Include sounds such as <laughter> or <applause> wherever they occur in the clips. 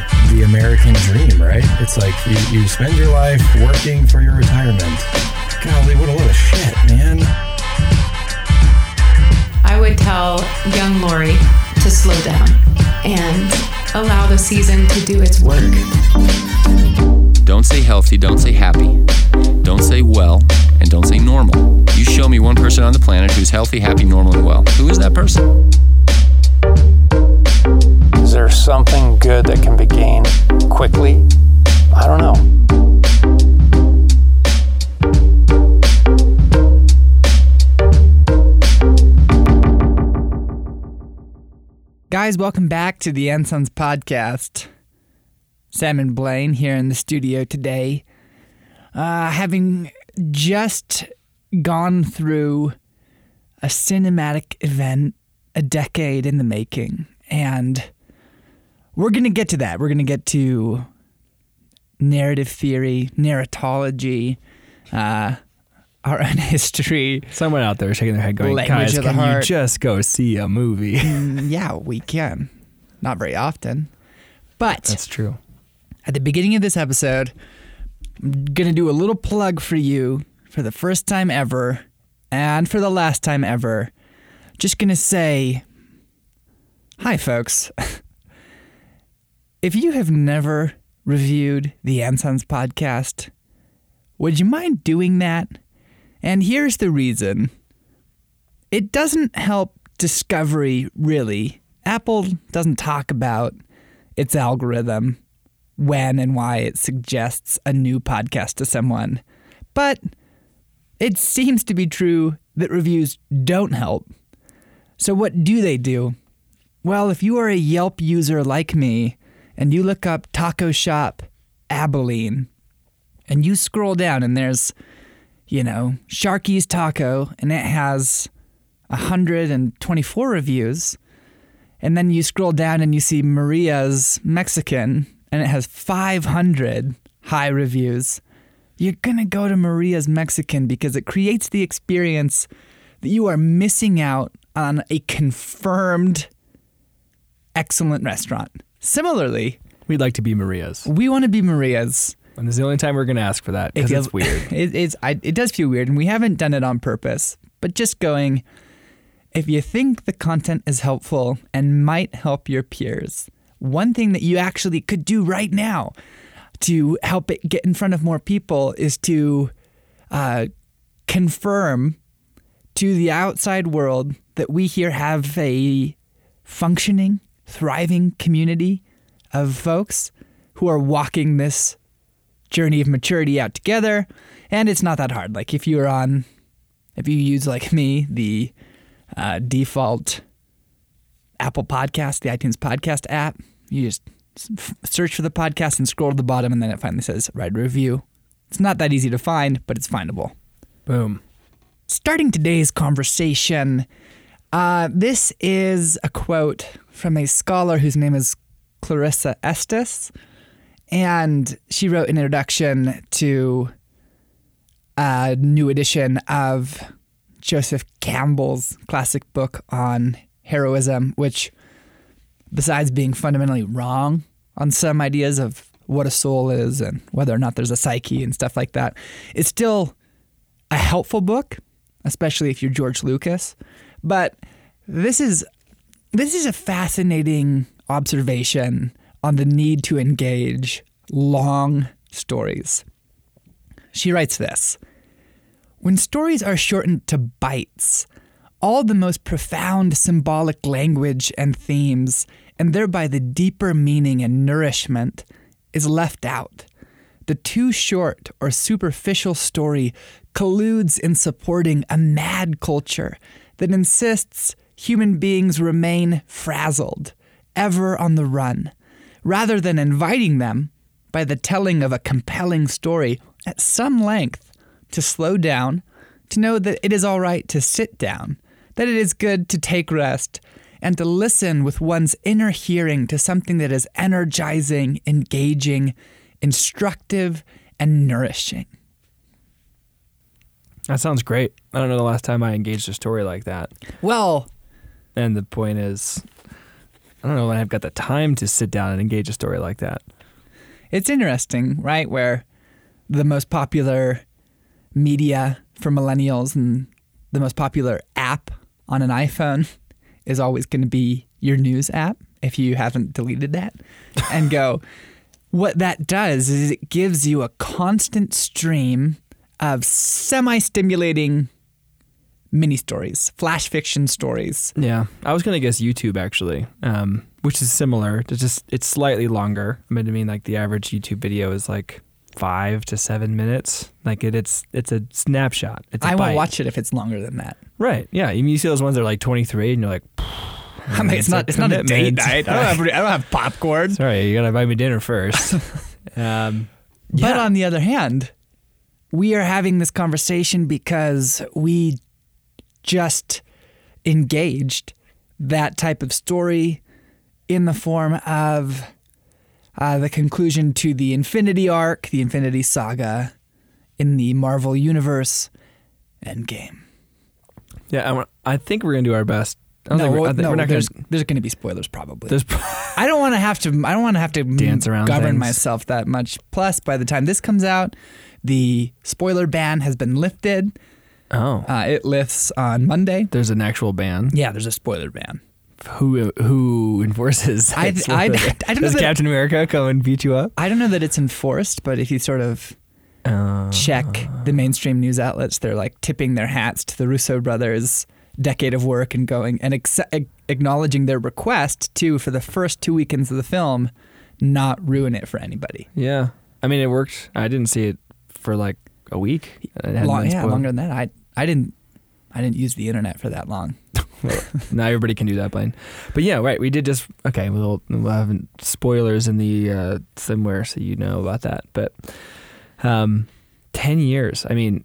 like the American dream, right? It's like you, you spend your life working for your retirement. Golly, what a load of shit, man. I would tell young Lori to slow down and allow the season to do its work. Don't say healthy, don't say happy, don't say well, and don't say normal. You show me one person on the planet who's healthy, happy, normal, and well. Who is that person? Is there something good that can be gained quickly? I don't know. Guys, welcome back to the Ensigns podcast. Sam and Blaine here in the studio today. Uh, having just gone through a cinematic event, a decade in the making, and we're going to get to that. We're going to get to narrative theory, narratology, uh, our own <laughs> history. Someone out there shaking their head going, guys, can you just go see a movie? Mm, <laughs> yeah, we can. Not very often. But That's true. at the beginning of this episode, I'm going to do a little plug for you for the first time ever and for the last time ever. Just going to say, hi, folks. <laughs> if you have never reviewed the Ansons podcast, would you mind doing that? And here's the reason it doesn't help discovery, really. Apple doesn't talk about its algorithm when and why it suggests a new podcast to someone. But it seems to be true that reviews don't help. So, what do they do? Well, if you are a Yelp user like me and you look up Taco Shop Abilene and you scroll down and there's, you know, Sharky's Taco and it has 124 reviews. And then you scroll down and you see Maria's Mexican and it has 500 high reviews. You're going to go to Maria's Mexican because it creates the experience that you are missing out on a confirmed excellent restaurant. Similarly, We'd like to be Maria's. we want to be Maria's. And this is the only time we're going to ask for that because feels it's weird. <laughs> It, it's I, it does feel weird, and we haven't done it on purpose. But just going, if you think the content is helpful and might help your peers, one thing that you actually could do right now to help it get in front of more people is to uh, confirm to the outside world that we here have a functioning, thriving community of folks who are walking this journey of maturity out together. And it's not that hard. Like if you're on, if you use like me, the uh, default Apple Podcast, the iTunes Podcast app, you just search for the podcast and scroll to the bottom, and then it finally says write a review. It's not that easy to find, but it's findable. Boom. Starting today's conversation, uh, this is a quote from a scholar whose name is Clarissa Estes. And she wrote an introduction to a new edition of Joseph Campbell's classic book on heroism, which, besides being fundamentally wrong on some ideas of what a soul is and whether or not there's a psyche and stuff like that, it's still a helpful book, especially if you're George Lucas. But this is this is a fascinating observation on the need to engage long stories. She writes this When stories are shortened to bites, all the most profound symbolic language and themes, and thereby the deeper meaning and nourishment, is left out. The too short or superficial story colludes in supporting a mad culture that insists human beings remain frazzled, ever on the run, rather than inviting them by the telling of a compelling story at some length to slow down, to know that it is all right to sit down, that it is good to take rest, and to listen with one's inner hearing to something that is energizing, engaging, instructive, and nourishing. That sounds great. I don't know the last time I engaged a story like that. Well, And the point is, I don't know when I've got the time to sit down and engage a story like that. It's interesting, right? Where the most popular media for millennials and the most popular app on an iPhone is always going to be your news app if you haven't deleted that and go <laughs> what that does is it gives you a constant stream of semi-stimulating mini stories flash fiction stories Yeah, I was gonna guess YouTube actually, um, which is similar. It's just it's slightly longer. I mean, I mean, like the average YouTube video is like five to seven minutes. Like it, it's it's a snapshot. It's a i won't watch it if it's longer than that Right? Yeah. I mean, you see those ones that are like twenty three, and you're like, <sighs> <laughs> I mean, it's not it's not a date <laughs> night i don't have, I don't have popcorn sorry, you gotta buy me dinner first. <laughs> um, But on the other hand, we are having this conversation because we just engaged that type of story in the form of uh, the conclusion to the Infinity Arc, the Infinity Saga in the Marvel Universe Endgame. yeah, I, I think we're gonna do our best. I don't No, think we're, I no we're not there's, gonna. there's going to be spoilers probably. There's, I don't want to have to. I don't want to have to <laughs> Dance around govern things. myself that much. Plus, by the time this comes out, the spoiler ban has been lifted. oh, Uh, it lifts on Monday. there's an actual ban. Yeah, there's a spoiler ban. Who who enforces? I- I- I don't know Does that- Captain America come and beat you up? I don't know that it's enforced, but if you sort of Uh, check the mainstream news outlets, they're like tipping their hats to the Russo brothers' decade of work and going and ex- acknowledging their request to, for the first two weekends of the film, not ruin it for anybody. Yeah, I mean it worked. I didn't see it for like a week. Long, yeah, longer than that. I I didn't I didn't use the internet for that long. <laughs> Now everybody can do that, Blaine. But yeah, right. We did just okay. We'll we'll have spoilers in the uh, somewhere so you know about that. But um, ten years. I mean,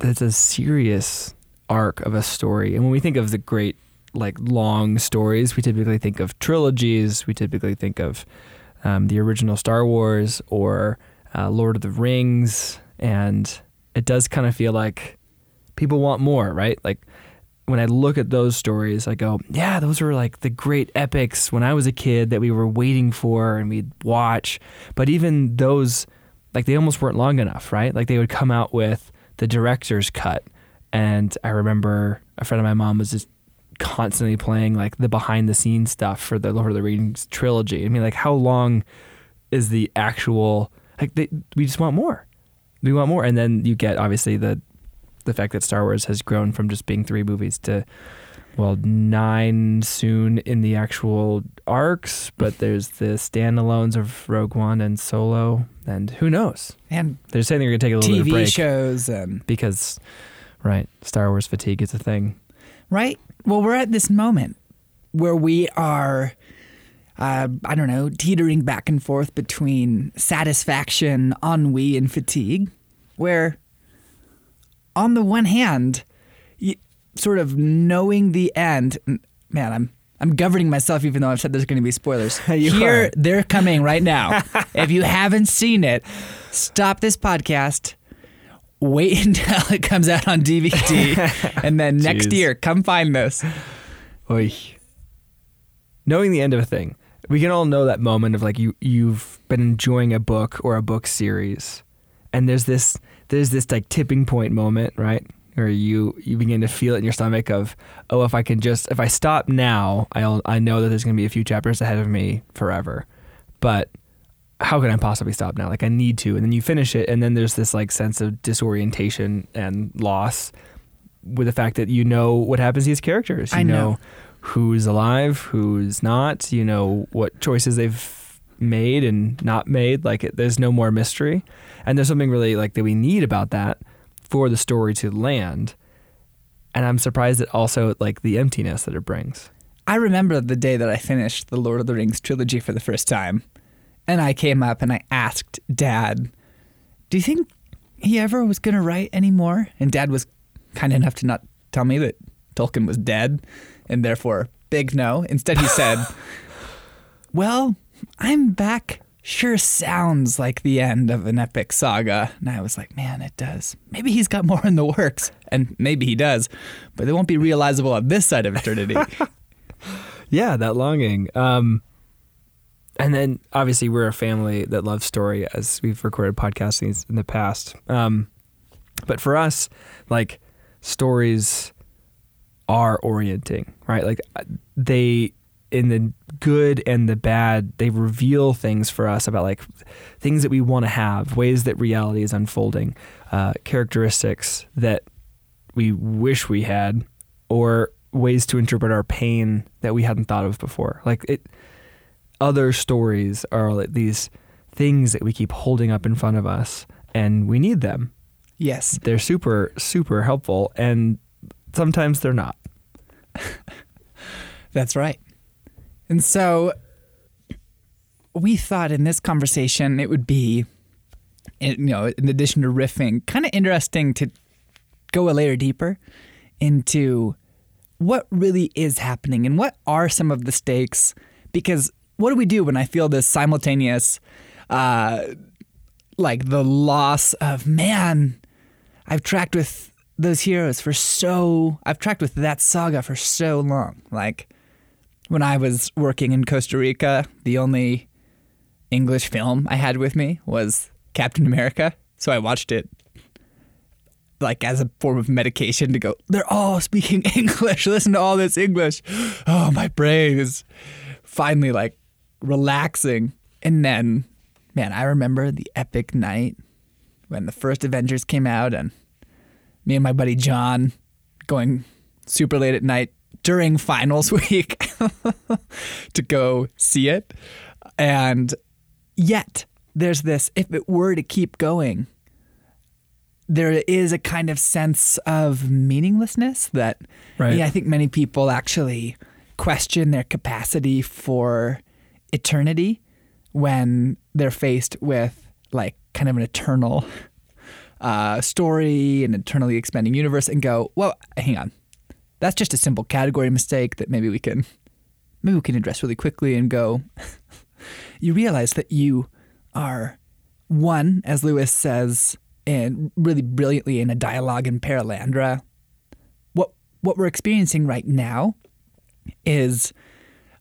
that's a serious arc of a story. And when we think of the great like long stories, we typically think of trilogies. We typically think of um, the original Star Wars or uh, Lord of the Rings, and it does kind of feel like people want more, right? Like when I look at those stories, I go, yeah, those were like the great epics when I was a kid that we were waiting for and we'd watch. But even those, like they almost weren't long enough, right? Like they would come out with the director's cut. And I remember a friend of my mom was just constantly playing like the behind the scenes stuff for the Lord of the Rings trilogy. I mean, like how long is the actual, like they, we just want more. We want more. And then you get obviously the the fact that Star Wars has grown from just being three movies to well nine soon in the actual arcs, but there's the standalones of Rogue One and Solo, and who knows? And They're saying they're gonna take a little bit of TV break shows and because, right, Star Wars fatigue is a thing. right? Well, we're at this moment where we are, uh, I don't know, teetering back and forth between satisfaction, ennui, and fatigue. Where, on the one hand, sort of knowing the end, man, I'm. I'm governing myself, even though I've said there's going to be spoilers. <laughs> Here, are. they're coming right now. <laughs> if you haven't seen it, stop this podcast. Wait <laughs> until it comes out on DVD, and then next year, come find this. Oy. Knowing the end of a thing, we can all know that moment of like you you've been enjoying a book or a book series, and there's this there's this like tipping point moment, right? or you you begin to feel it in your stomach of oh if I can just if I stop now I'll I know that there's gonna be a few chapters ahead of me forever, but how can I possibly stop now? Like I need to, and then you finish it, and then there's this like sense of disorientation and loss with the fact that you know what happens to these characters. You I know. Who's alive, who's not. You know what choices they've made and not made. Like it, there's no more mystery, and there's something really like that we need about that for the story to land. And I'm surprised at also like the emptiness that it brings. I remember the day that I finished the Lord of the Rings trilogy for the first time. And I came up and I asked Dad, Do you think he ever was going to write anymore? And Dad was kind enough to not tell me that Tolkien was dead and therefore big no. Instead, he said, <laughs> Well, I'm back. Sure sounds like the end of an epic saga. And I was like, Man, it does. Maybe he's got more in the works. And maybe he does, but they won't be realizable on this side of eternity. <laughs> yeah, that longing. Um, and then obviously we're a family that loves story, as we've recorded podcastings in the past. Um, but for us, like stories are orienting, right? Like uh, they, in the good and the bad, they reveal things for us about like things that we want to have, ways that reality is unfolding, uh, characteristics that we wish we had, or ways to interpret our pain that we hadn't thought of before. Like it, other stories are like these things that we keep holding up in front of us, and we need them. Yes. They're super, super helpful, and sometimes they're not. That's right. And so we thought in this conversation it would be, you know, in addition to riffing, kind of interesting to go a layer deeper into what really is happening and what are some of the stakes. Because what do we do when I feel this simultaneous, uh, like the loss of man, I've tracked with those heroes for so, I've tracked with that saga for so long. Like, when I was working in Costa Rica, the only English film I had with me was Captain America. So I watched it like as a form of medication to go, they're all speaking <laughs> English. Listen to all this English. <gasps> Oh, my brain is finally like relaxing. And then, man, I remember the epic night when the first Avengers came out and me and my buddy John going super late at night during finals <laughs> week <laughs> to go see it. And yet, there's this if it were to keep going, there is a kind of sense of meaninglessness that Right. yeah, I think many people actually question their capacity for eternity when they're faced with like kind of an eternal uh, story, an eternally expanding universe, and go, well, hang on, that's just a simple category mistake that maybe we can maybe we can address really quickly and go. <laughs> you realize that you are one, as Lewis says, and really brilliantly in a dialogue in Perelandra. What what we're experiencing right now is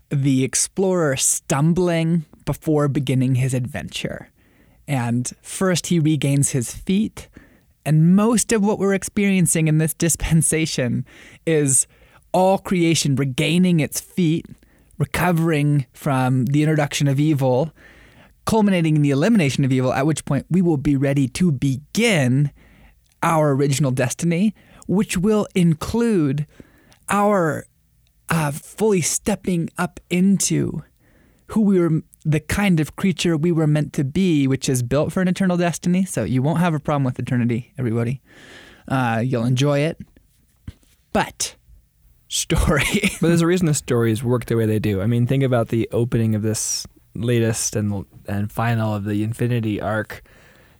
the explorer stumbling before beginning his adventure. And first he regains his feet. And most of what we're experiencing in this <laughs> dispensation is all creation regaining its feet, recovering from the introduction of evil, culminating in the elimination of evil, at which point we will be ready to begin our original destiny, which will include our uh, fully stepping up into who we were, the kind of creature we were meant to be, which is built for an eternal destiny. So you won't have a problem with eternity, everybody. Uh, you'll enjoy it. But story. <laughs> But there's a reason the stories work the way they do. I mean, think about the opening of this latest and and final of the Infinity arc.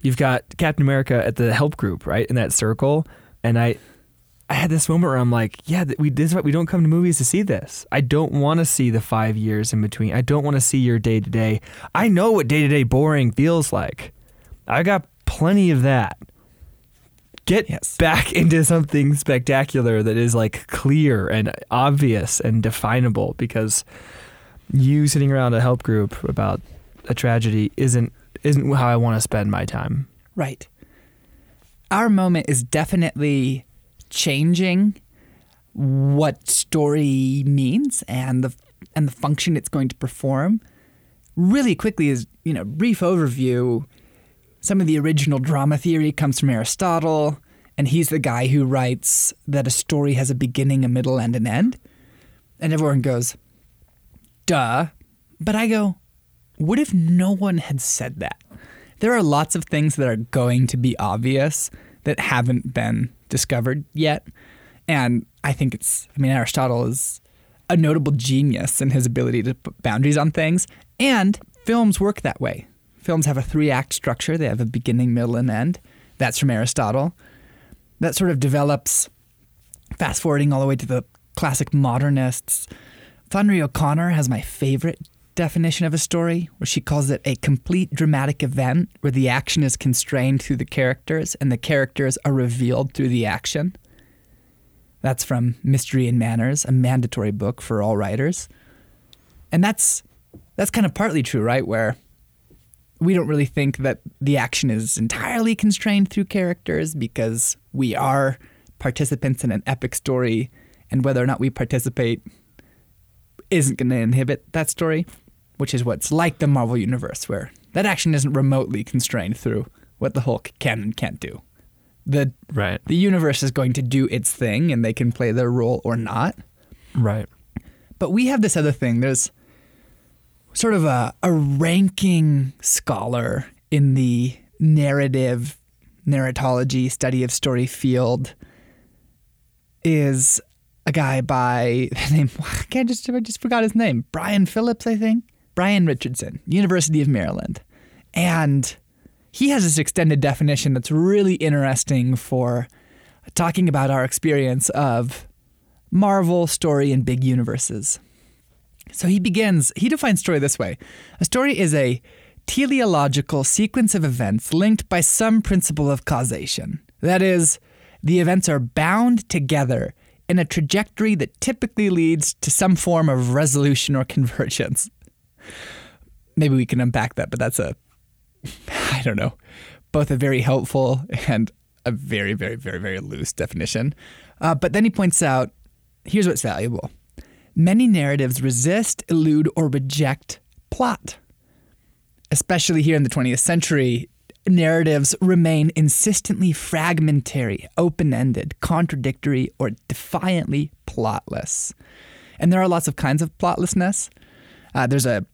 You've got Captain America at the help group, right, in that circle, and I. I had this moment where I'm like, yeah, we this we don't come to movies to see this. I don't want to see the five years in between. I don't want to see your day to day. I know what day to day boring feels like. I got plenty of that. Get Yes. back <laughs> into something spectacular that is like clear and obvious and definable because you sitting around a help group about a tragedy isn't isn't how I want to spend my time. Right. Our moment is definitely changing what story means and the and the function it's going to perform. Really quickly is, you know, brief overview. Some of the original drama theory comes from Aristotle, and he's the guy who writes that a story has a beginning, a middle, and an end. And everyone goes, duh. But I go, what if no one had said that? There are lots of things that are going to be obvious that haven't been discovered yet. And I think it's, I mean, Aristotle is a notable genius in his ability to put boundaries on things. And films work that way. Films have a three act structure, they have a beginning, middle, and end. That's from Aristotle. That sort of develops, fast forwarding all the way to the classic modernists. Flannery O'Connor has my favorite definition of a story, where she calls it a complete dramatic event where the action is constrained through the characters and the characters are revealed through the action. That's from Mystery and Manners, a mandatory book for all writers. And that's that's kind of partly true, right? Where we don't really think that the action is entirely constrained through characters because we are participants in an epic story, and whether or not we participate isn't going to inhibit that story, which is what's like the Marvel Universe, where that action isn't remotely constrained through what the Hulk can and can't do. The Right. the universe is going to do its thing, and they can play their role or not. Right. But we have this other thing. There's sort of a, a ranking scholar in the narrative, narratology, study of story field is a guy by <laughs> the name, <laughs> I can't just, I just forgot his name. Brian Phillips, I think. Brian Richardson, University of Maryland. And he has this extended definition that's really interesting for talking about our experience of Marvel story and big universes. So he begins, he defines story this way A story is a teleological sequence of events linked by some principle of causation. That is, the events are bound together in a trajectory that typically leads to some form of resolution or <laughs> convergence. Maybe we can unpack that, but that's a, <laughs> I don't know, both a very helpful and a very, very, very, very loose definition. Uh, but then he points out here's what's valuable many narratives resist, elude, or reject plot. Especially here in the 20th century, narratives remain insistently fragmentary, open ended, contradictory, or defiantly plotless. And there are lots of kinds of plotlessness. Uh, there's a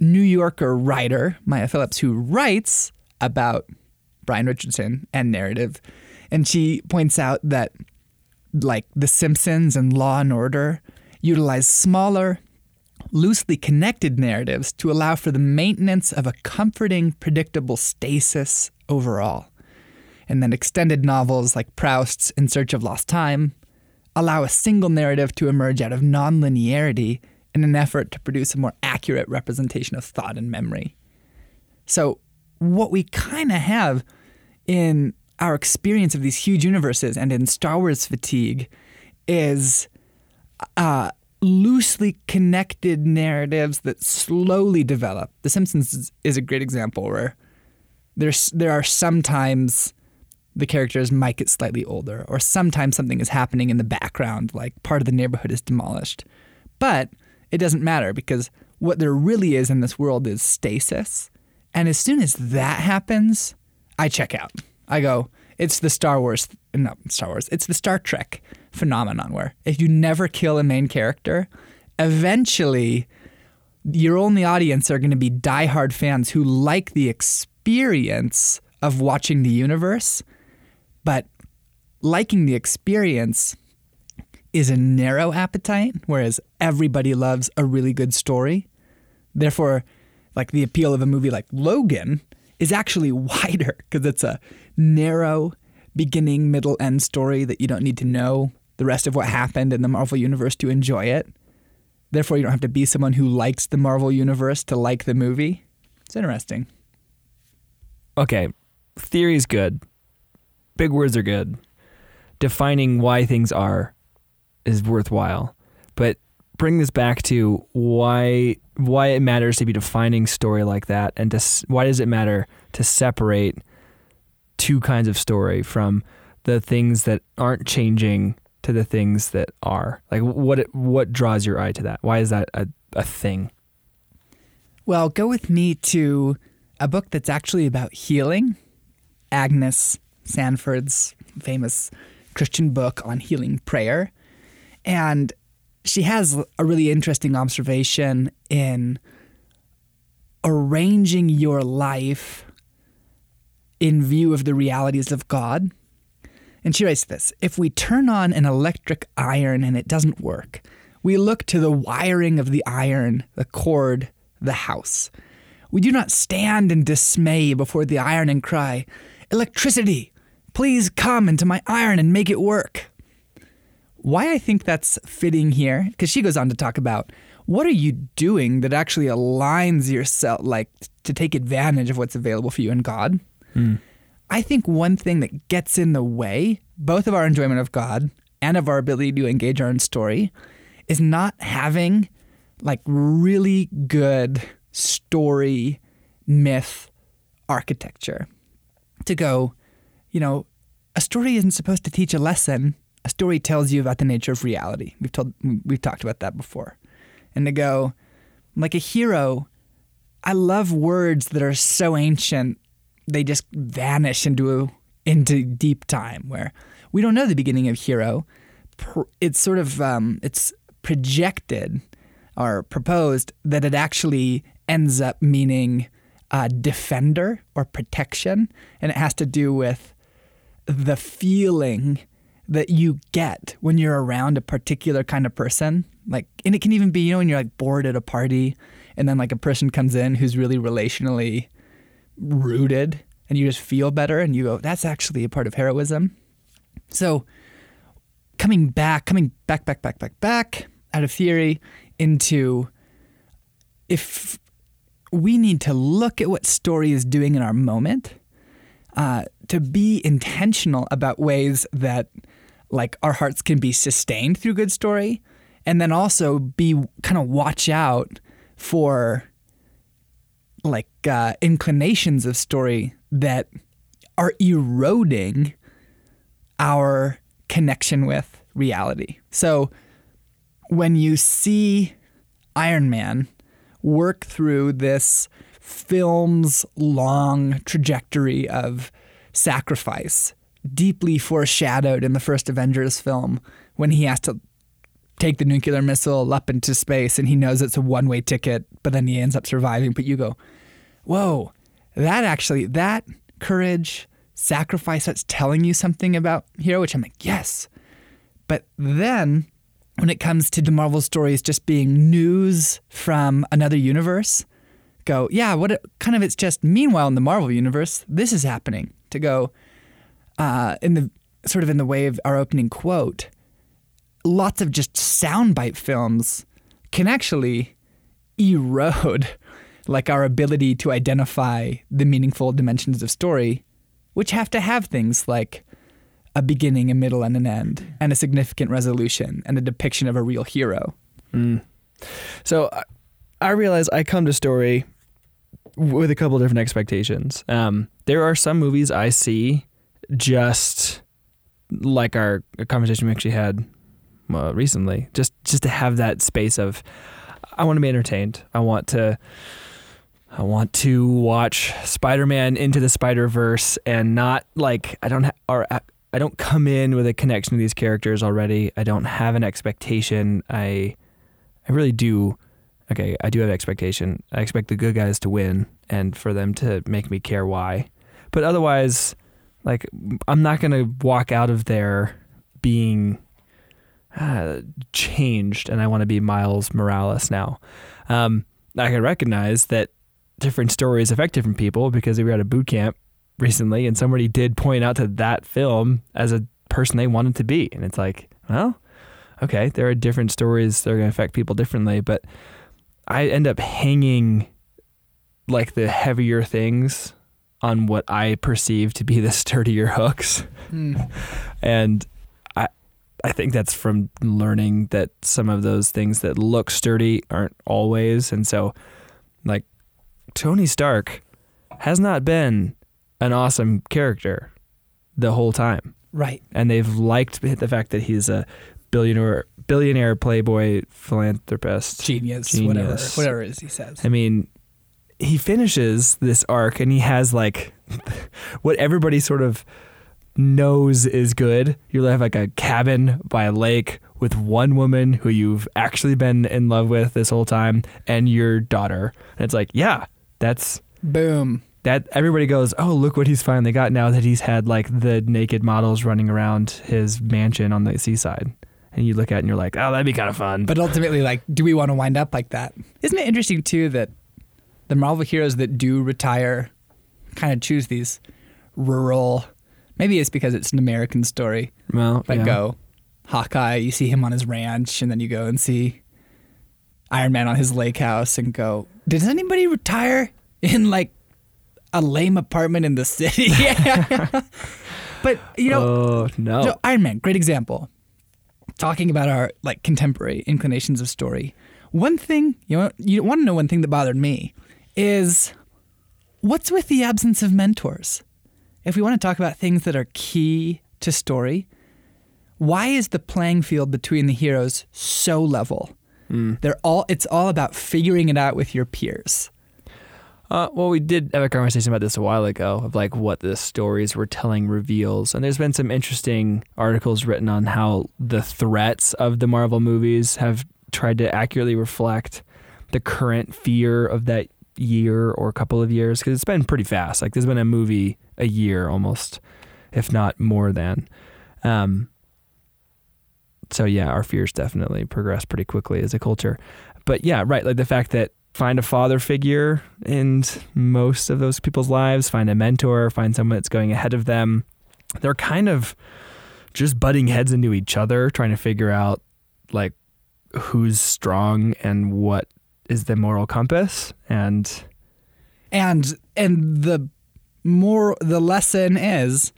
New Yorker writer, Maya Phillips, who writes about Brian Richardson and narrative. And she points out that, like The Simpsons and Law and Order, utilize smaller, loosely connected narratives to allow for the maintenance of a comforting, predictable stasis overall. And then extended novels like Proust's In Search of Lost Time allow a single narrative to emerge out of nonlinearity in an effort to produce a more accurate representation of thought and memory. So, what we kind of have in our experience of these huge universes and in Star Wars fatigue is uh, loosely connected narratives that slowly develop. The Simpsons is, a great example where there's there are sometimes the characters might get slightly older, or sometimes something is happening in the background, like part of the neighborhood is demolished. But it doesn't matter because what there really is in this world is stasis. And as soon as that happens, I check out. I go, it's the Star Wars, not Star Wars, it's the Star Trek phenomenon where if you never kill a main character, eventually your only audience are going to be diehard fans who like the experience of watching the universe, but liking the experience is a narrow appetite, whereas everybody loves a really good story. Therefore, like the appeal of a movie like Logan is actually <laughs> wider because it's a narrow beginning, middle, end story that you don't need to know the rest of what happened in the Marvel Universe to enjoy it. Therefore, you don't have to be someone who likes the Marvel Universe to like the movie. It's interesting. Okay. Theory's good. Big words are good. Defining why things are is worthwhile. But bring this back to why why it matters to be defining story like that and to why does it matter to separate two kinds of story from the things that aren't changing to the things that are like what what draws your eye to that why is that a, a thing Well, go with me to a book that's actually about healing. Agnes Sanford's famous Christian book on healing prayer. And she has a really interesting observation in arranging your life in view of the realities of God. And she writes this If we turn on an electric iron and it doesn't work, we look to the wiring of the iron, the cord, the house. We do not stand in dismay before the iron and cry, Electricity, please come into my iron and make it work. Why I think that's fitting here, because she goes on to talk about what are you doing that actually aligns yourself, like to take advantage of what's available for you in God. Hmm. I think one thing that gets in the way, both of our enjoyment of God and of our ability to engage our own story, is not having like really good story myth architecture to go, you know, a story isn't supposed to teach a lesson. A story tells you about the nature of reality. We've told we've talked about that before. And to go, like a hero, I love words that are so ancient they just vanish into into deep time where we don't know the beginning of hero. It's sort of um, it's projected or proposed that it actually ends up meaning uh, defender or protection, and it has to do with the feeling that you get when you're around a particular kind of person. Like, and it can even be, you know, when you're like bored at a party and then like a person comes in who's really relationally rooted and you just feel better and you go, that's actually a part of heroism. So, coming back, coming back, back, back, back, back out of theory into if we need to look at what story is doing in our moment uh, to be intentional about ways that like our hearts can be sustained through good story and then also be kind of watch out for like uh, inclinations of story that are eroding our connection with reality. So when you see iron man work through this film's long trajectory of sacrifice, deeply foreshadowed in the first Avengers film when he has to take the nuclear missile up into space and he knows it's a one way ticket, but then he ends up surviving. But you go, whoa, that actually, that courage, sacrifice, that's telling you something about Hero, which I'm like, yes. But then when it comes to the Marvel stories just being news from another universe, go, yeah, what it, kind of it's just meanwhile in the Marvel universe, this is happening. To go uh, in the sort of in the way of our opening quote, lots of just soundbite films can actually erode like our ability to identify the meaningful dimensions of story, which have to have things like a beginning, a middle, and an end, and a significant resolution, and a depiction of a real hero. So I- I realize I come to story with a couple different expectations. Um, there are some movies I see just like our conversation we actually had uh, recently, just just to have that space of I want to be entertained. I want to I want to watch Spider-Man into the Spider-Verse and not like I don't ha- or I I don't come in with a connection to these characters already. I don't have an expectation. I I really do. Okay, I do have expectation. I expect the good guys to win and for them to make me care why. But otherwise, like I'm not gonna walk out of there being uh, changed, and I want to be Miles Morales now. Um, I can recognize that different stories affect different people because we were at a boot camp recently, and somebody did point out to that film as a person they wanted to be, and it's like, well, okay, there are different stories that are going to affect people differently, but I end up hanging like the heavier things on what I perceive to be the sturdier hooks. Hmm. <laughs> And I I think that's from learning that some of those things that look sturdy aren't always and so like Tony Stark has not been an awesome character the whole time Right. and they've liked the fact that he's a billionaire billionaire playboy philanthropist Genius, whatever, Genius. whatever it is he says. I mean, he finishes this arc and he has like <laughs> what everybody sort of knows is good. You have like a cabin by a lake with one woman who you've actually been in love with this whole time and your daughter. And it's like, yeah, that's Boom. that everybody goes, "Oh, look what he's finally got now that he's had like the naked models running around his mansion on the seaside." And you look at it and you're like, "Oh, that'd be kind of fun." But ultimately, like, do we want to wind up like that? Isn't it interesting too that the Marvel heroes that do retire kind of choose these rural? Maybe it's because it's an American story. well, But yeah. go Hawkeye, you see him on his ranch, and then you go and see Iron Man on his lake house, and go. Does anybody retire in like a lame apartment in the city? <laughs> but you know, oh no. so Iron Man, great example. Talking about our like contemporary inclinations of story. One thing you know, you want to know one thing that bothered me is what's with the absence of mentors? If we want to talk about things that are key to story, why is the playing field between the heroes so level? They're all it's all about figuring it out with your peers. Uh, well, we did have a conversation about this a while ago of like what the stories we're telling reveals, and there's been some interesting articles written on how the threats of the Marvel movies have tried to accurately reflect the current fear of that year or a couple of years because it's been pretty fast. Like there's been a movie a year almost, if not more than. Um, so yeah, our fears definitely progress pretty quickly as a culture. But yeah, right, like the fact that find a father figure in most of those people's lives, find a mentor, find someone that's going ahead of them. They're kind of just butting heads into each other, trying to figure out like who's strong and what is the moral compass and and and the more the lesson is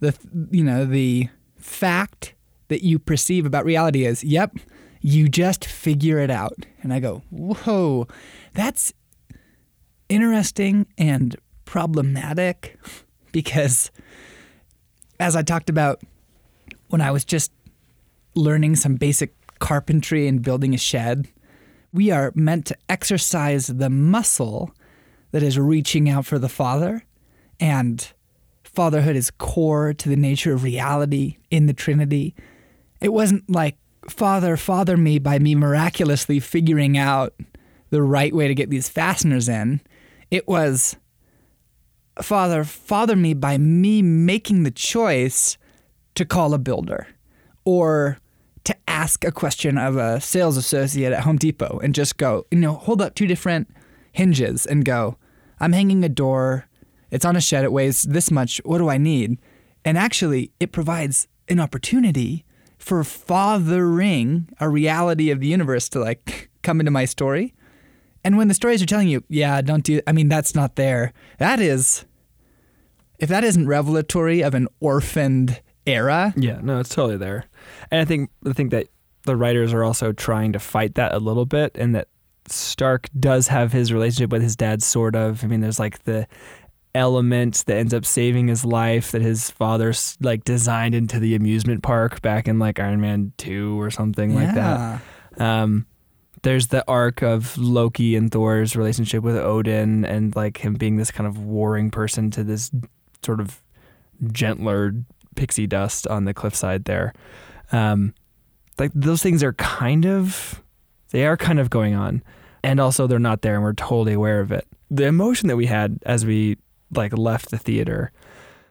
the you know the fact that you perceive about reality is yep you just figure it out. And i go whoa that's interesting and problematic <laughs> because as i talked about when i was just learning some basic carpentry and building a shed we are meant to exercise the muscle that is reaching out for the Father, and fatherhood is core to the nature of reality in the Trinity. It wasn't like, Father, father me by me miraculously figuring out the right way to get these fasteners in. It was, Father, father me by me making the choice to call a builder or ask a question of a sales associate at Home Depot and just go, you know, hold up two different hinges and go, I'm hanging a door. It's on a shed. It weighs this much. What do I need? And actually, it provides an opportunity for fathering a reality of the universe to like <laughs> come into my story. And when the stories are telling you, yeah, don't do, I mean, that's not there. That is, if that isn't revelatory of an orphaned era, Yeah, no, it's totally there. And I think I think that the writers are also trying to fight that a little bit and that Stark does have his relationship with his dad sort of. I mean, there's like the element that ends up saving his life that his father like designed into the amusement park back in like Iron Man 2 or something like that. Um, there's the arc of Loki and Thor's relationship with Odin and like him being this kind of warring person to this sort of gentler pixie dust on the cliffside there. Um, like those things are kind of they are kind of going on and also they're not there and we're totally aware of it. The emotion that we had as we like left the theater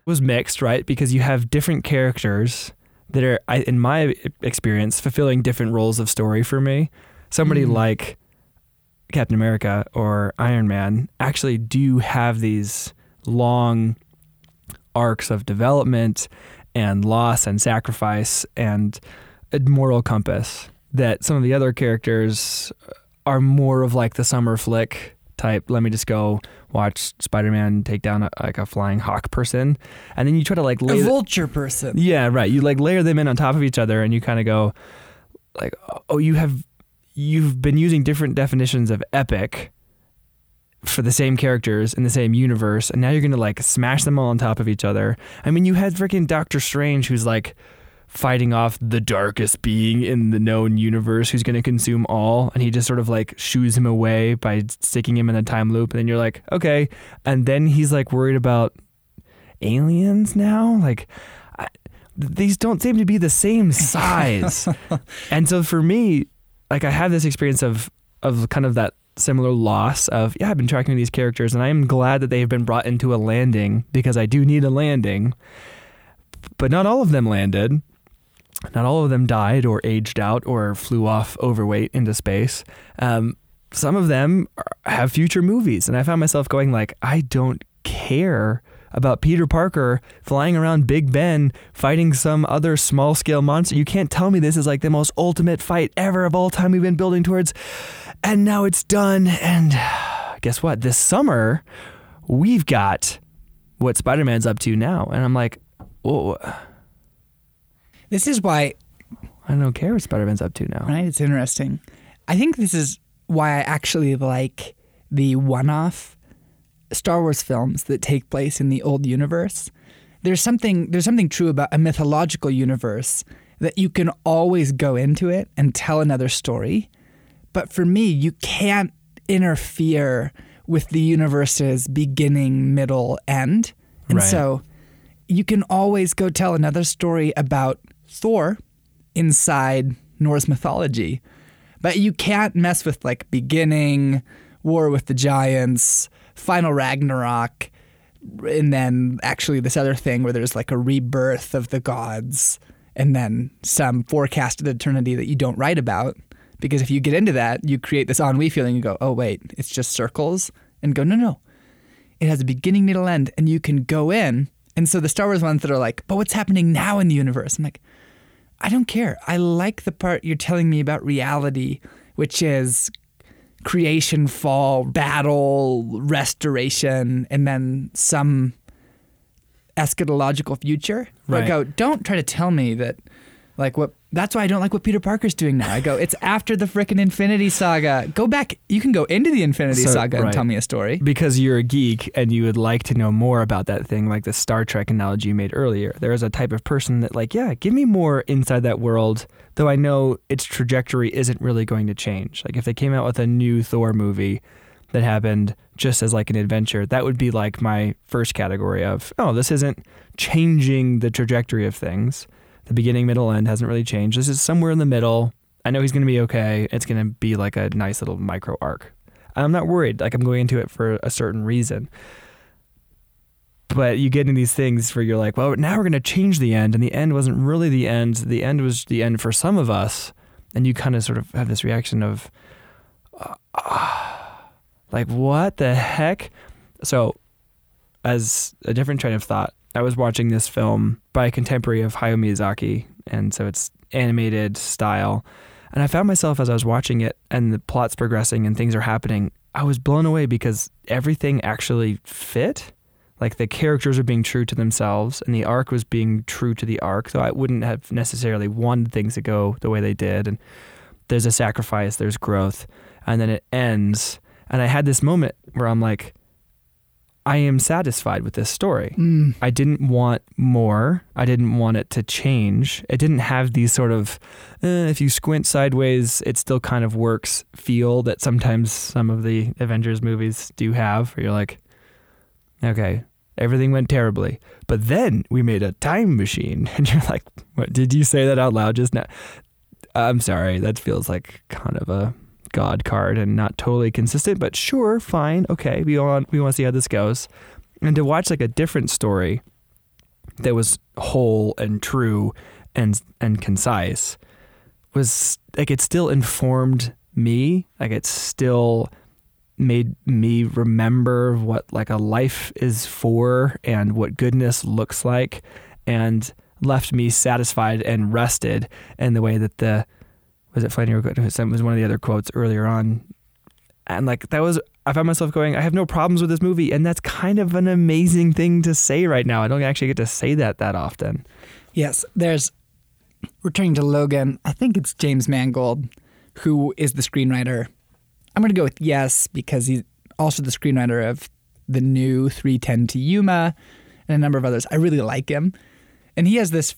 was mixed, right? Because you have different characters that are I, in my experience fulfilling different roles of story for me. Somebody Mm. like Captain America or Iron Man actually do have these long arcs of development and loss and sacrifice and a moral compass that some of the other characters are more of like the summer flick type. Let me just go watch Spider-Man take down a, like a flying hawk person, and then you try to like a vulture person. yeah, right. You like layer them in on top of each other, and you kind of go, like, oh, you have you've been using different definitions of epic for the same characters in the same universe, and now you're gonna like smash them all on top of each other. I mean, you had freaking Doctor Strange, who's like fighting off the darkest being in the known universe, who's gonna consume all, and he just sort of like shoos him away by sticking him in a time loop, and then you're like, okay, and then he's like worried about aliens now, like. I, these don't seem to be the same size. <laughs> and so for me, like I have this experience of of kind of that similar loss of yeah, I've been tracking these characters and I am glad that they've been brought into a landing because I do need a landing. But not all of them landed. Not all of them died or aged out or flew off overweight into space. Um, some of them are- have future movies, and I found myself going like, I don't care about Peter Parker flying around Big Ben fighting some other small scale monster. You can't tell me this is like the most ultimate fight ever of all time we've been building towards. And now it's done. And <sighs> guess what? This summer, we've got what Spider Man's up to now. And I'm like, oh, This is why I don't care what Spider Man's up to now. right? It's interesting. I think this is why I actually like the one off Star Wars films that take place in the old universe. There's something there's something true about a mythological universe that you can always go into it and tell another story. But for me, you can't interfere with the universe's beginning, middle, end. And Right. so you can always go tell another story about Thor inside Norse mythology. But you can't mess with like beginning, War with the Giants, Final Ragnarok, and then actually this other thing where there's like a rebirth of the gods and then some forecasted eternity that you don't write about. Because if you get into that, you create this ennui feeling. You go, oh, wait, it's just circles. And go, no, no. It has a beginning, middle, end. And you can go in. And so the Star Wars ones that are like, but what's happening now in the universe? I'm like, I don't care. I like the part you're telling me about reality, which is creation, fall, battle, restoration, and then some eschatological future. Right. go, don't try to tell me that, like, what. That's why I don't like what Peter Parker's doing now. I go, it's after the frickin' Infinity Saga. Go back. You can go into the Infinity So- Saga and tell me a story. because you're a geek and you would like to know more about that thing, like the Star Trek analogy you made earlier. There is a type of person that, like, yeah, give me more inside that world, though I know its trajectory isn't really going to change. Like, if they came out with a new Thor movie that happened just as like an adventure, that would be like my first category of, oh, this isn't changing the trajectory of things. The beginning, middle, end hasn't really changed. This is somewhere in the middle. I know he's going to be okay. It's going to be like a nice little micro arc. I'm not worried. Like I'm going into it for a certain reason. But you get into these things where you're like, well, now we're going to change the end, and the end wasn't really the end. The end was the end for some of us, and you kind of sort of have this reaction of, uh, <sighs> like, what the heck? So, as a different train of thought, I was watching this film by a contemporary of Hayao Miyazaki, and so it's animated style. And I found myself as I was watching it and the plot's progressing and things are happening, I was blown away because everything actually fit. Like the characters are being true to themselves and the arc was being true to the arc. So I wouldn't have necessarily wanted things to go the way they did. And there's a sacrifice, there's growth, and then it ends. And I had this moment where I'm like, I am satisfied with this story. Mm. I didn't want more. I didn't want it to change. It didn't have these sort of, eh, if you squint sideways, it still kind of works feel that sometimes some of the Avengers movies do have, where you're like, okay, everything went terribly. But then we made a time machine. <laughs> And you're like, what, did you say that out loud just now? I'm sorry. That feels like kind of a God card and not totally consistent, but sure, fine, okay. We want we want to see how this goes, and to watch like a different story that was whole and true and and concise was like it still informed me. Like it still made me remember what like a life is for and what goodness looks like, and left me satisfied and rested in the way that the was it Flannery O'Connor? Was one of the other quotes earlier on. And like that was, I found myself going, I have no problems with this movie. And that's kind of an amazing thing to say right now. I don't actually get to say that that often. Yes, there's returning to Logan. I think it's James Mangold who is the screenwriter. I'm going to go with yes because he's also the screenwriter of the new 310 to Yuma and a number of others. I really like him. And he has this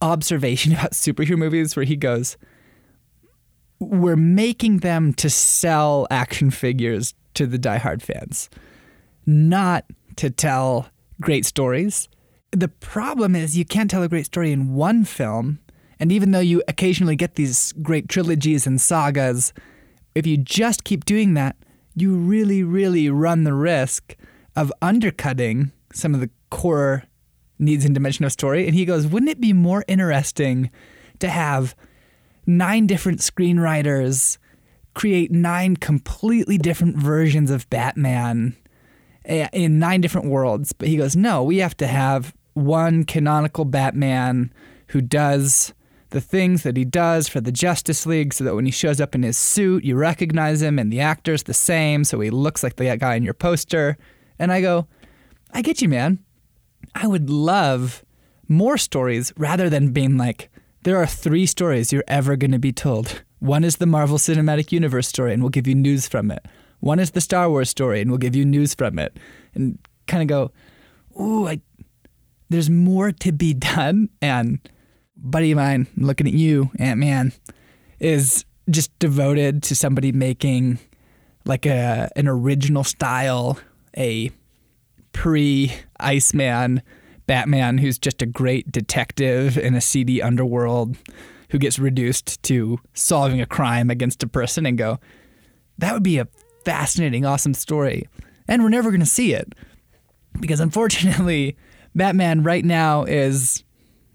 observation <laughs> about superhero movies where he goes, We're making them to sell action figures to the diehard fans, not to tell great stories. The problem is you can't tell a great story in one film. And even though you occasionally get these great trilogies and sagas, if you just keep doing that, you really, really run the risk of undercutting some of the core needs and dimension of story. And he goes, wouldn't it be more interesting to have nine different screenwriters create nine completely different versions of Batman eh, in nine different worlds? But he goes, no, we have to have one canonical Batman who does the things that he does for the Justice League so that when he shows up in his suit, you recognize him and the actor's the same, so he looks like the guy in your poster. And I go, I get you, man. I would love more stories rather than being like, there are three stories you're ever going to be told One is the Marvel Cinematic Universe story, and we'll give you news from it. One is the Star Wars story, and we'll give you news from it. And kind of go, ooh, I, there's more to be done. And buddy of mine, looking at you, Ant Man, is just devoted to somebody making like a an original style, a pre Iceman Batman who's just a great detective in a seedy underworld who gets reduced to solving a crime against a person and go, that would be a fascinating, awesome story. And we're never going to see it because unfortunately, Batman right now is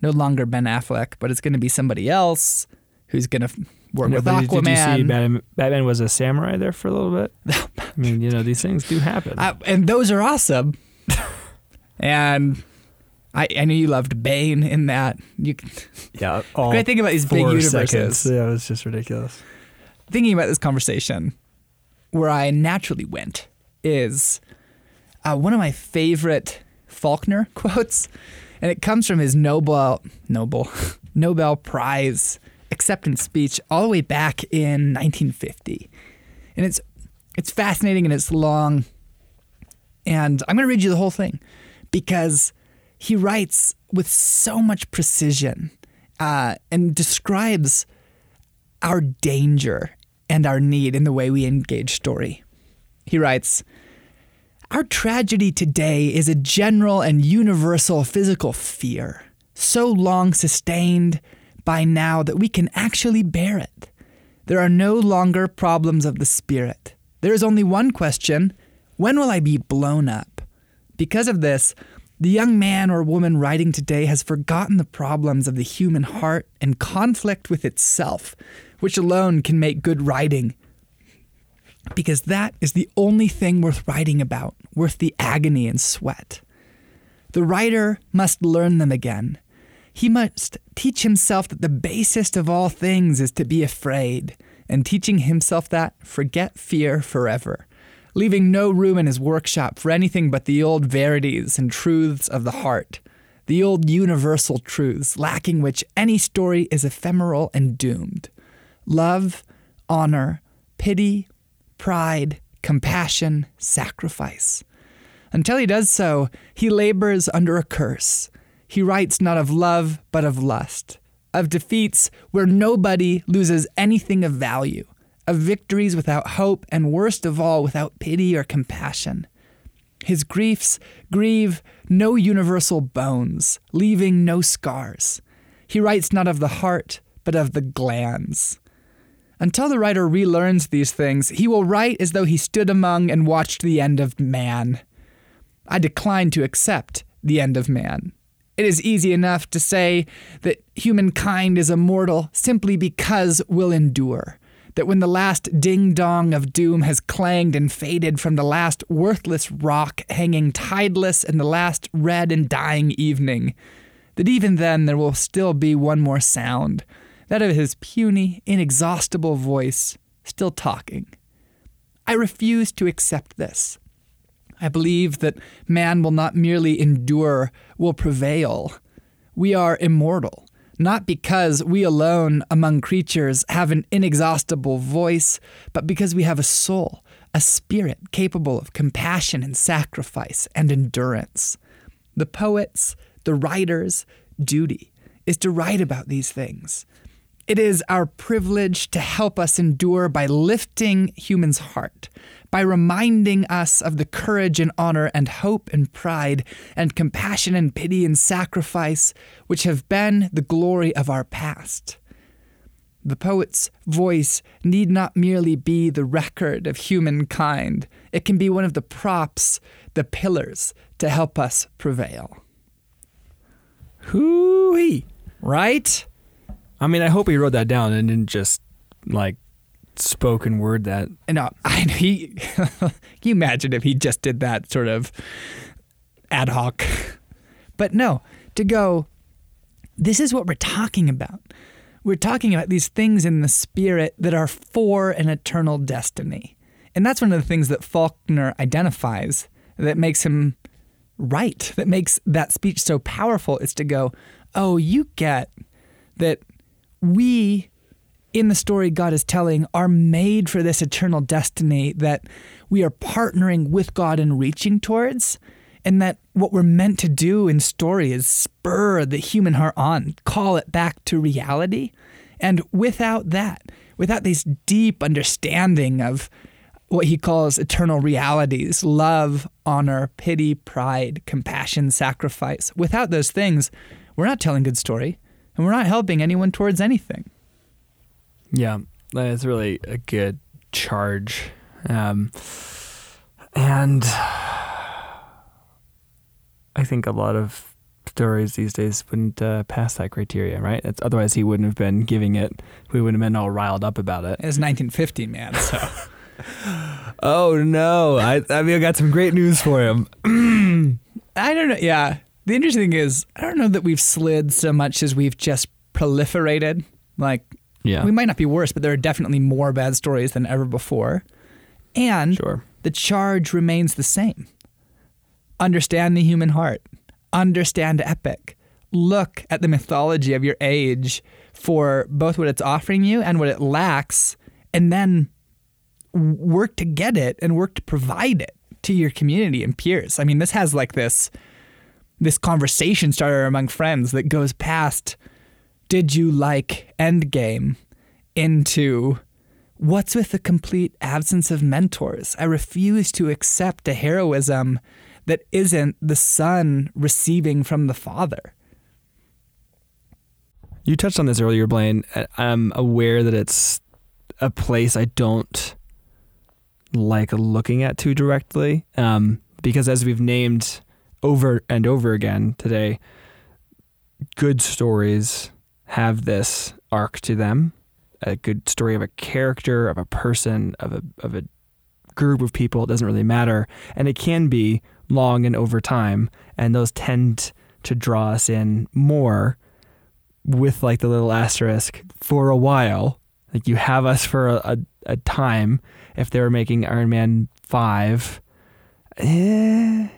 no longer Ben Affleck, but it's going to be somebody else who's going to work with Aquaman. Did you see Batman, Batman was a samurai there for a little bit? <laughs> I mean, you know, these things do happen. Uh, and those are awesome. <laughs> and I, I know you loved Bane in that. You <laughs> yeah. All great thing about these big universes. seconds. Yeah, it was just ridiculous. Thinking about this conversation, where I naturally went is uh, one of my favorite Faulkner <laughs> quotes, and it comes from his Nobel Nobel <laughs> Nobel Prize acceptance speech all the way back in 1950, and it's it's fascinating and it's long, and I'm going to read you the whole thing because he writes with so much precision uh, and describes our danger and our need in the way we engage story. He writes, Our tragedy today is a general and universal physical fear, so long sustained by now that we can actually bear it. There are no longer problems of the spirit. There is only one question when will I be blown up? Because of this, the young man or woman writing today has forgotten the problems of the human heart and conflict with itself, which alone can make good writing. Because that is the only thing worth writing about, worth the agony and sweat. The writer must learn them again. He must teach himself that the basest of all things is to be afraid, and teaching himself that, forget fear forever leaving no room in his workshop for anything but the old verities and truths of the heart, the old universal truths, lacking which any story is ephemeral and doomed. Love, honor, pity, pride, compassion, sacrifice. Until he does so, he labors under a curse. He writes not of love, but of lust, of defeats where nobody loses anything of value of victories without hope, and worst of all, without pity or compassion. His griefs grieve no universal bones, leaving no scars. He writes not of the heart, but of the glands. Until the writer relearns these things, he will write as though he stood among and watched the end of man. I decline to accept the end of man. It is easy enough to say that humankind is immortal simply because we'll endure that when the last ding dong of doom has clanged and faded from the last worthless rock hanging tideless in the last red and dying evening, that even then there will still be one more sound, that of his puny, inexhaustible voice, still talking. I refuse to accept this. I believe that man will not merely endure, will prevail. We are immortal not because we alone among creatures have an inexhaustible voice, but because we have a soul, a spirit capable of compassion and sacrifice and endurance. The poet's, the writer's duty is to write about these things. It is our privilege to help us endure by lifting human's heart, by reminding us of the courage and honor and hope and pride and compassion and pity and sacrifice which have been the glory of our past. The poet's voice need not merely be the record of humankind, it can be one of the props, the pillars to help us prevail. Hoo-wee, right? I mean, I hope he wrote that down and didn't just like spoken word that. No, I uh, <laughs> he. <laughs> can you imagine if he just did that sort of ad hoc? <laughs> But no, to go. This is what we're talking about. We're talking about these things in the spirit that are for an eternal destiny, and that's one of the things that Faulkner identifies that makes him right. That makes that speech so powerful. Is to go, oh, you get that we in the story God is telling are made for this eternal destiny that we are partnering with God and reaching towards. And that what we're meant to do in story is spur the human heart on, call it back to reality. And without that, without this deep understanding of what he calls eternal realities love, honor, pity, pride, compassion, sacrifice. Without those things, we're not telling good story and we're not helping anyone towards anything. Yeah, that's really a good charge. Um, and I think a lot of stories these days wouldn't uh, pass that criteria, right? It's, otherwise, he wouldn't have been giving it. We wouldn't have been all riled up about it. It's 1950, man. So <laughs> Oh no! I I mean, I got some great news for him. <clears throat> I don't know. Yeah. The interesting thing is, I don't know that we've slid so much as we've just proliferated. Like, Yeah, we might not be worse, but there are definitely more bad stories than ever before. And sure. the charge remains the same understand the human heart, understand epic, look at the mythology of your age for both what it's offering you and what it lacks, and then work to get it and work to provide it to your community and peers. I mean, this has like this this conversation starter among friends that goes past did you like Endgame into what's with the complete absence of mentors? I refuse to accept a heroism that isn't the son receiving from the father. You touched on this earlier, Blaine. I'm aware that it's a place I don't like looking at too directly, um, because as we've named over and over again today, good stories have this arc to them. A good story of a character, of a person, of a of a group of people. It doesn't really matter, and it can be long and over time, and those tend to draw us in more with like the little asterisk for a while. Like you have us for a, a, a time. If they were making Iron Man five, eh,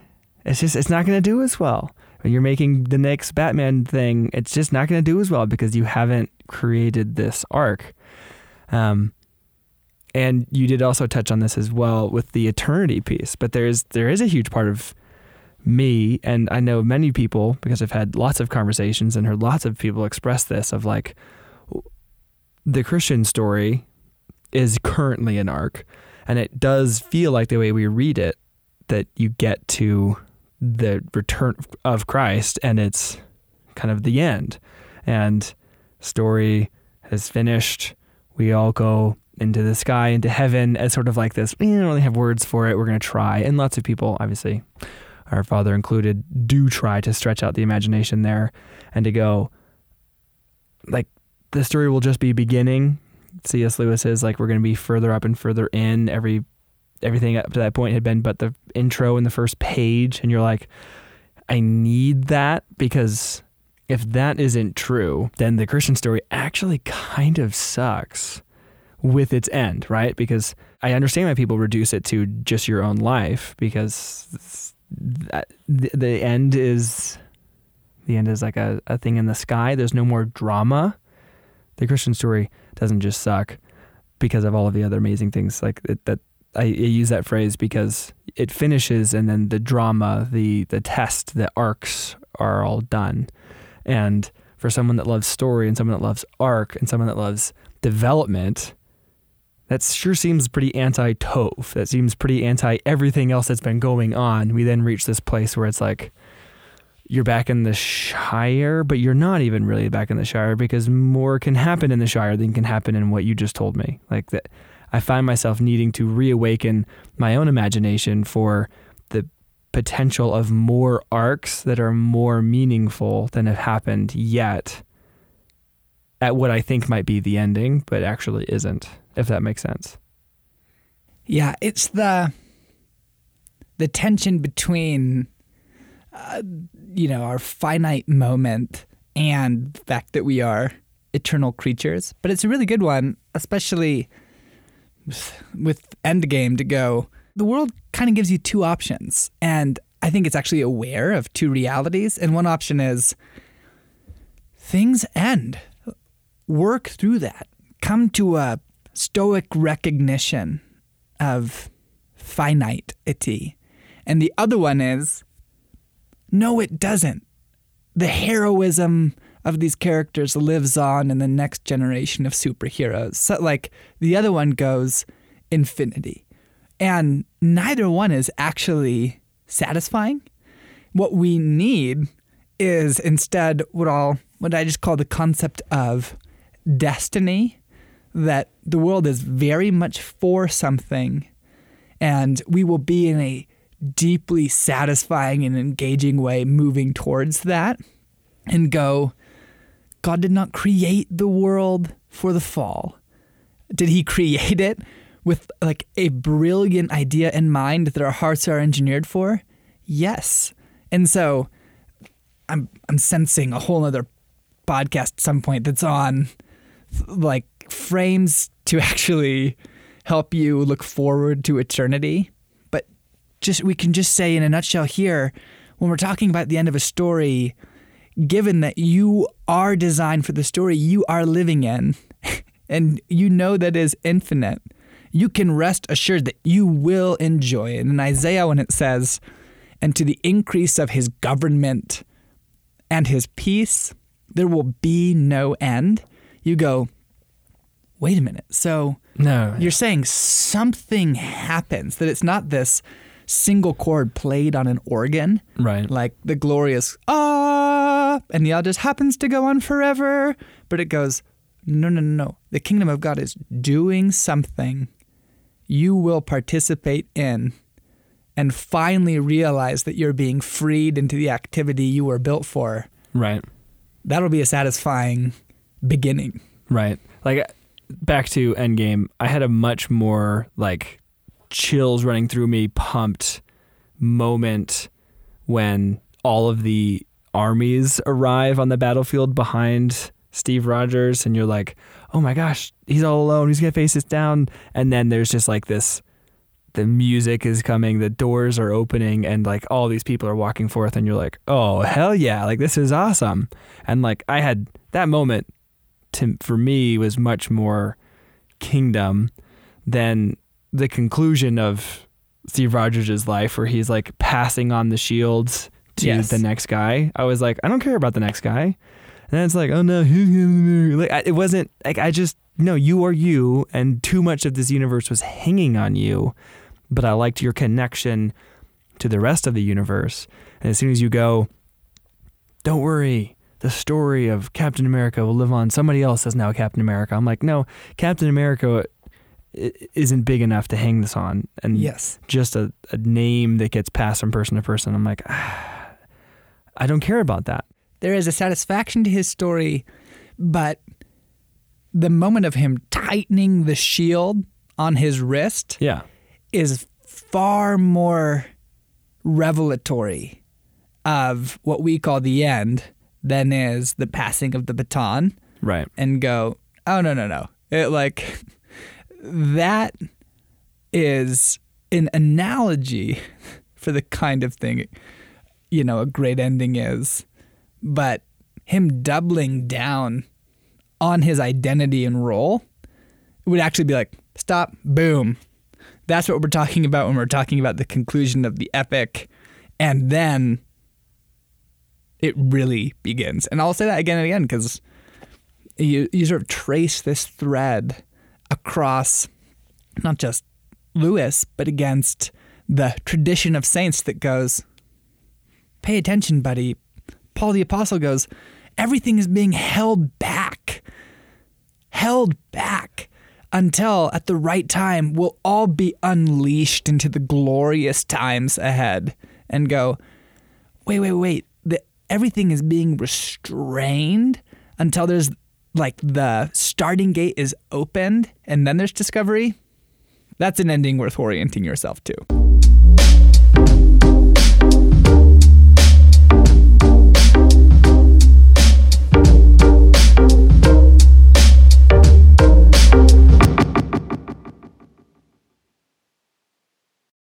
it's just it's not going to do as well. When you're making the next Batman thing, it's just not going to do as well because you haven't created this arc. Um, and you did also touch on this as well with the eternity piece. But there's there is a huge part of me, and I know many people because I've had lots of conversations and heard lots of people express this of like the Christian story is currently an arc, and it does feel like the way we read it that you get to the return of Christ and it's kind of the end. And story has finished. We all go into the sky, into heaven as sort of like this. We don't really have words for it. We're going to try. And lots of people, obviously, our father included, do try to stretch out the imagination there and to go, like, the story will just be beginning. C.S. Lewis is like, we're going to be further up and further in. Every everything up to that point had been but the intro and the first page. And you're like, I need that because if that isn't true, then the Christian story actually kind of sucks with its end, right? Because I understand why people reduce it to just your own life because that, the, the end is the end is like a, a thing in the sky. There's no more drama. The Christian story doesn't just suck because of all of the other amazing things like it, that I, I use that phrase because it finishes and then the drama, the the test, the arcs are all done. And for someone that loves story and someone that loves arc and someone that loves development, that sure seems pretty anti Toph. That seems pretty anti everything else that's been going on. We then reach this place where it's like you're back in the Shire, but you're not even really back in the Shire because more can happen in the Shire than can happen in what you just told me. Like that I find myself needing to reawaken my own imagination for the potential of more arcs that are more meaningful than have happened yet at what I think might be the ending, but actually isn't, if that makes sense. Yeah, it's the the tension between uh, you know our finite moment and the fact that we are eternal creatures. But it's a really good one, especially with, Endgame to go. The world kind of gives you two options, and I think it's actually aware of two realities. And one option is things end. Work through that. come to a stoic recognition of finiteity. And the other one is no, it doesn't. The heroism of these characters lives on in the next generation of superheroes. So, like, the other one goes infinity. And neither one is actually satisfying. What we need is instead what I'll what I just call the concept of destiny that the world is very much for something and we will be in a deeply satisfying and engaging way moving towards that and go God did not create the world for the fall. Did he create it with like a brilliant idea in mind that our hearts are engineered for? Yes. And so I'm I'm sensing a whole other podcast at some point that's on like frames to <laughs> actually help you look forward to eternity. But just we can just say in a nutshell here, when we're talking about the end of a story, given that you are designed for the story you are living in, <laughs> and you know that is infinite, you can rest assured that you will enjoy it. In Isaiah, when it says, and to the increase of his government and his peace, there will be no end. You go, wait a minute. So No. you're saying something happens, that it's not this single chord played on an organ, Right. like the glorious ah, and the all just happens to go on forever, but it goes, no, no, no, no. The kingdom of God is doing something you will participate in and finally realize that you're being freed into the activity you were built for. Right. That'll be a satisfying beginning. Right. Like back to Endgame, I had a much more like chills running through me, pumped moment when all of the armies arrive on the battlefield behind Steve Rogers and you're like, "Oh my gosh, he's all alone. He's to face this down." And then there's just like this the music is coming, the doors are opening and like all these people are walking forth and you're like, "Oh, hell yeah. Like this is awesome." And like I had that moment to, for me was much more kingdom than the conclusion of Steve Rogers' life where he's like passing on the shields to Yes. the next guy. I was like, I don't care about the next guy. And then it's like, oh no, <laughs> like I, it wasn't like I just no, you are you, and too much of this universe was hanging on you. But I liked your connection to the rest of the universe. And as soon as you go, don't worry, the story of Captain America will live on. Somebody else is now Captain America. I'm like, no, Captain America isn't big enough to hang this on. And Yes. just a, a name that gets passed from person to person. I'm like, ah, I don't care about that. there is a satisfaction to his story, but the moment of him tightening the shield on his wrist Yeah. is far more revelatory of what we call the end than is the passing of the baton Right. and go, oh no no no. It like that is an analogy <laughs> for the kind of thing you know a great ending is. But him doubling down on his identity and role would actually be like, stop, boom. That's what we're talking about when we're talking about the conclusion of the epic. And then it really begins. And I'll say that again and again because you, you sort of trace this thread across not just Lewis, but against the tradition of saints that goes, pay attention, buddy. Paul the Apostle goes, everything is being held back, held back until at the right time we'll all be unleashed into the glorious times ahead and go, wait, wait, wait. The, everything is being restrained until there's like the starting gate is opened and then there's discovery. That's an ending worth orienting yourself to.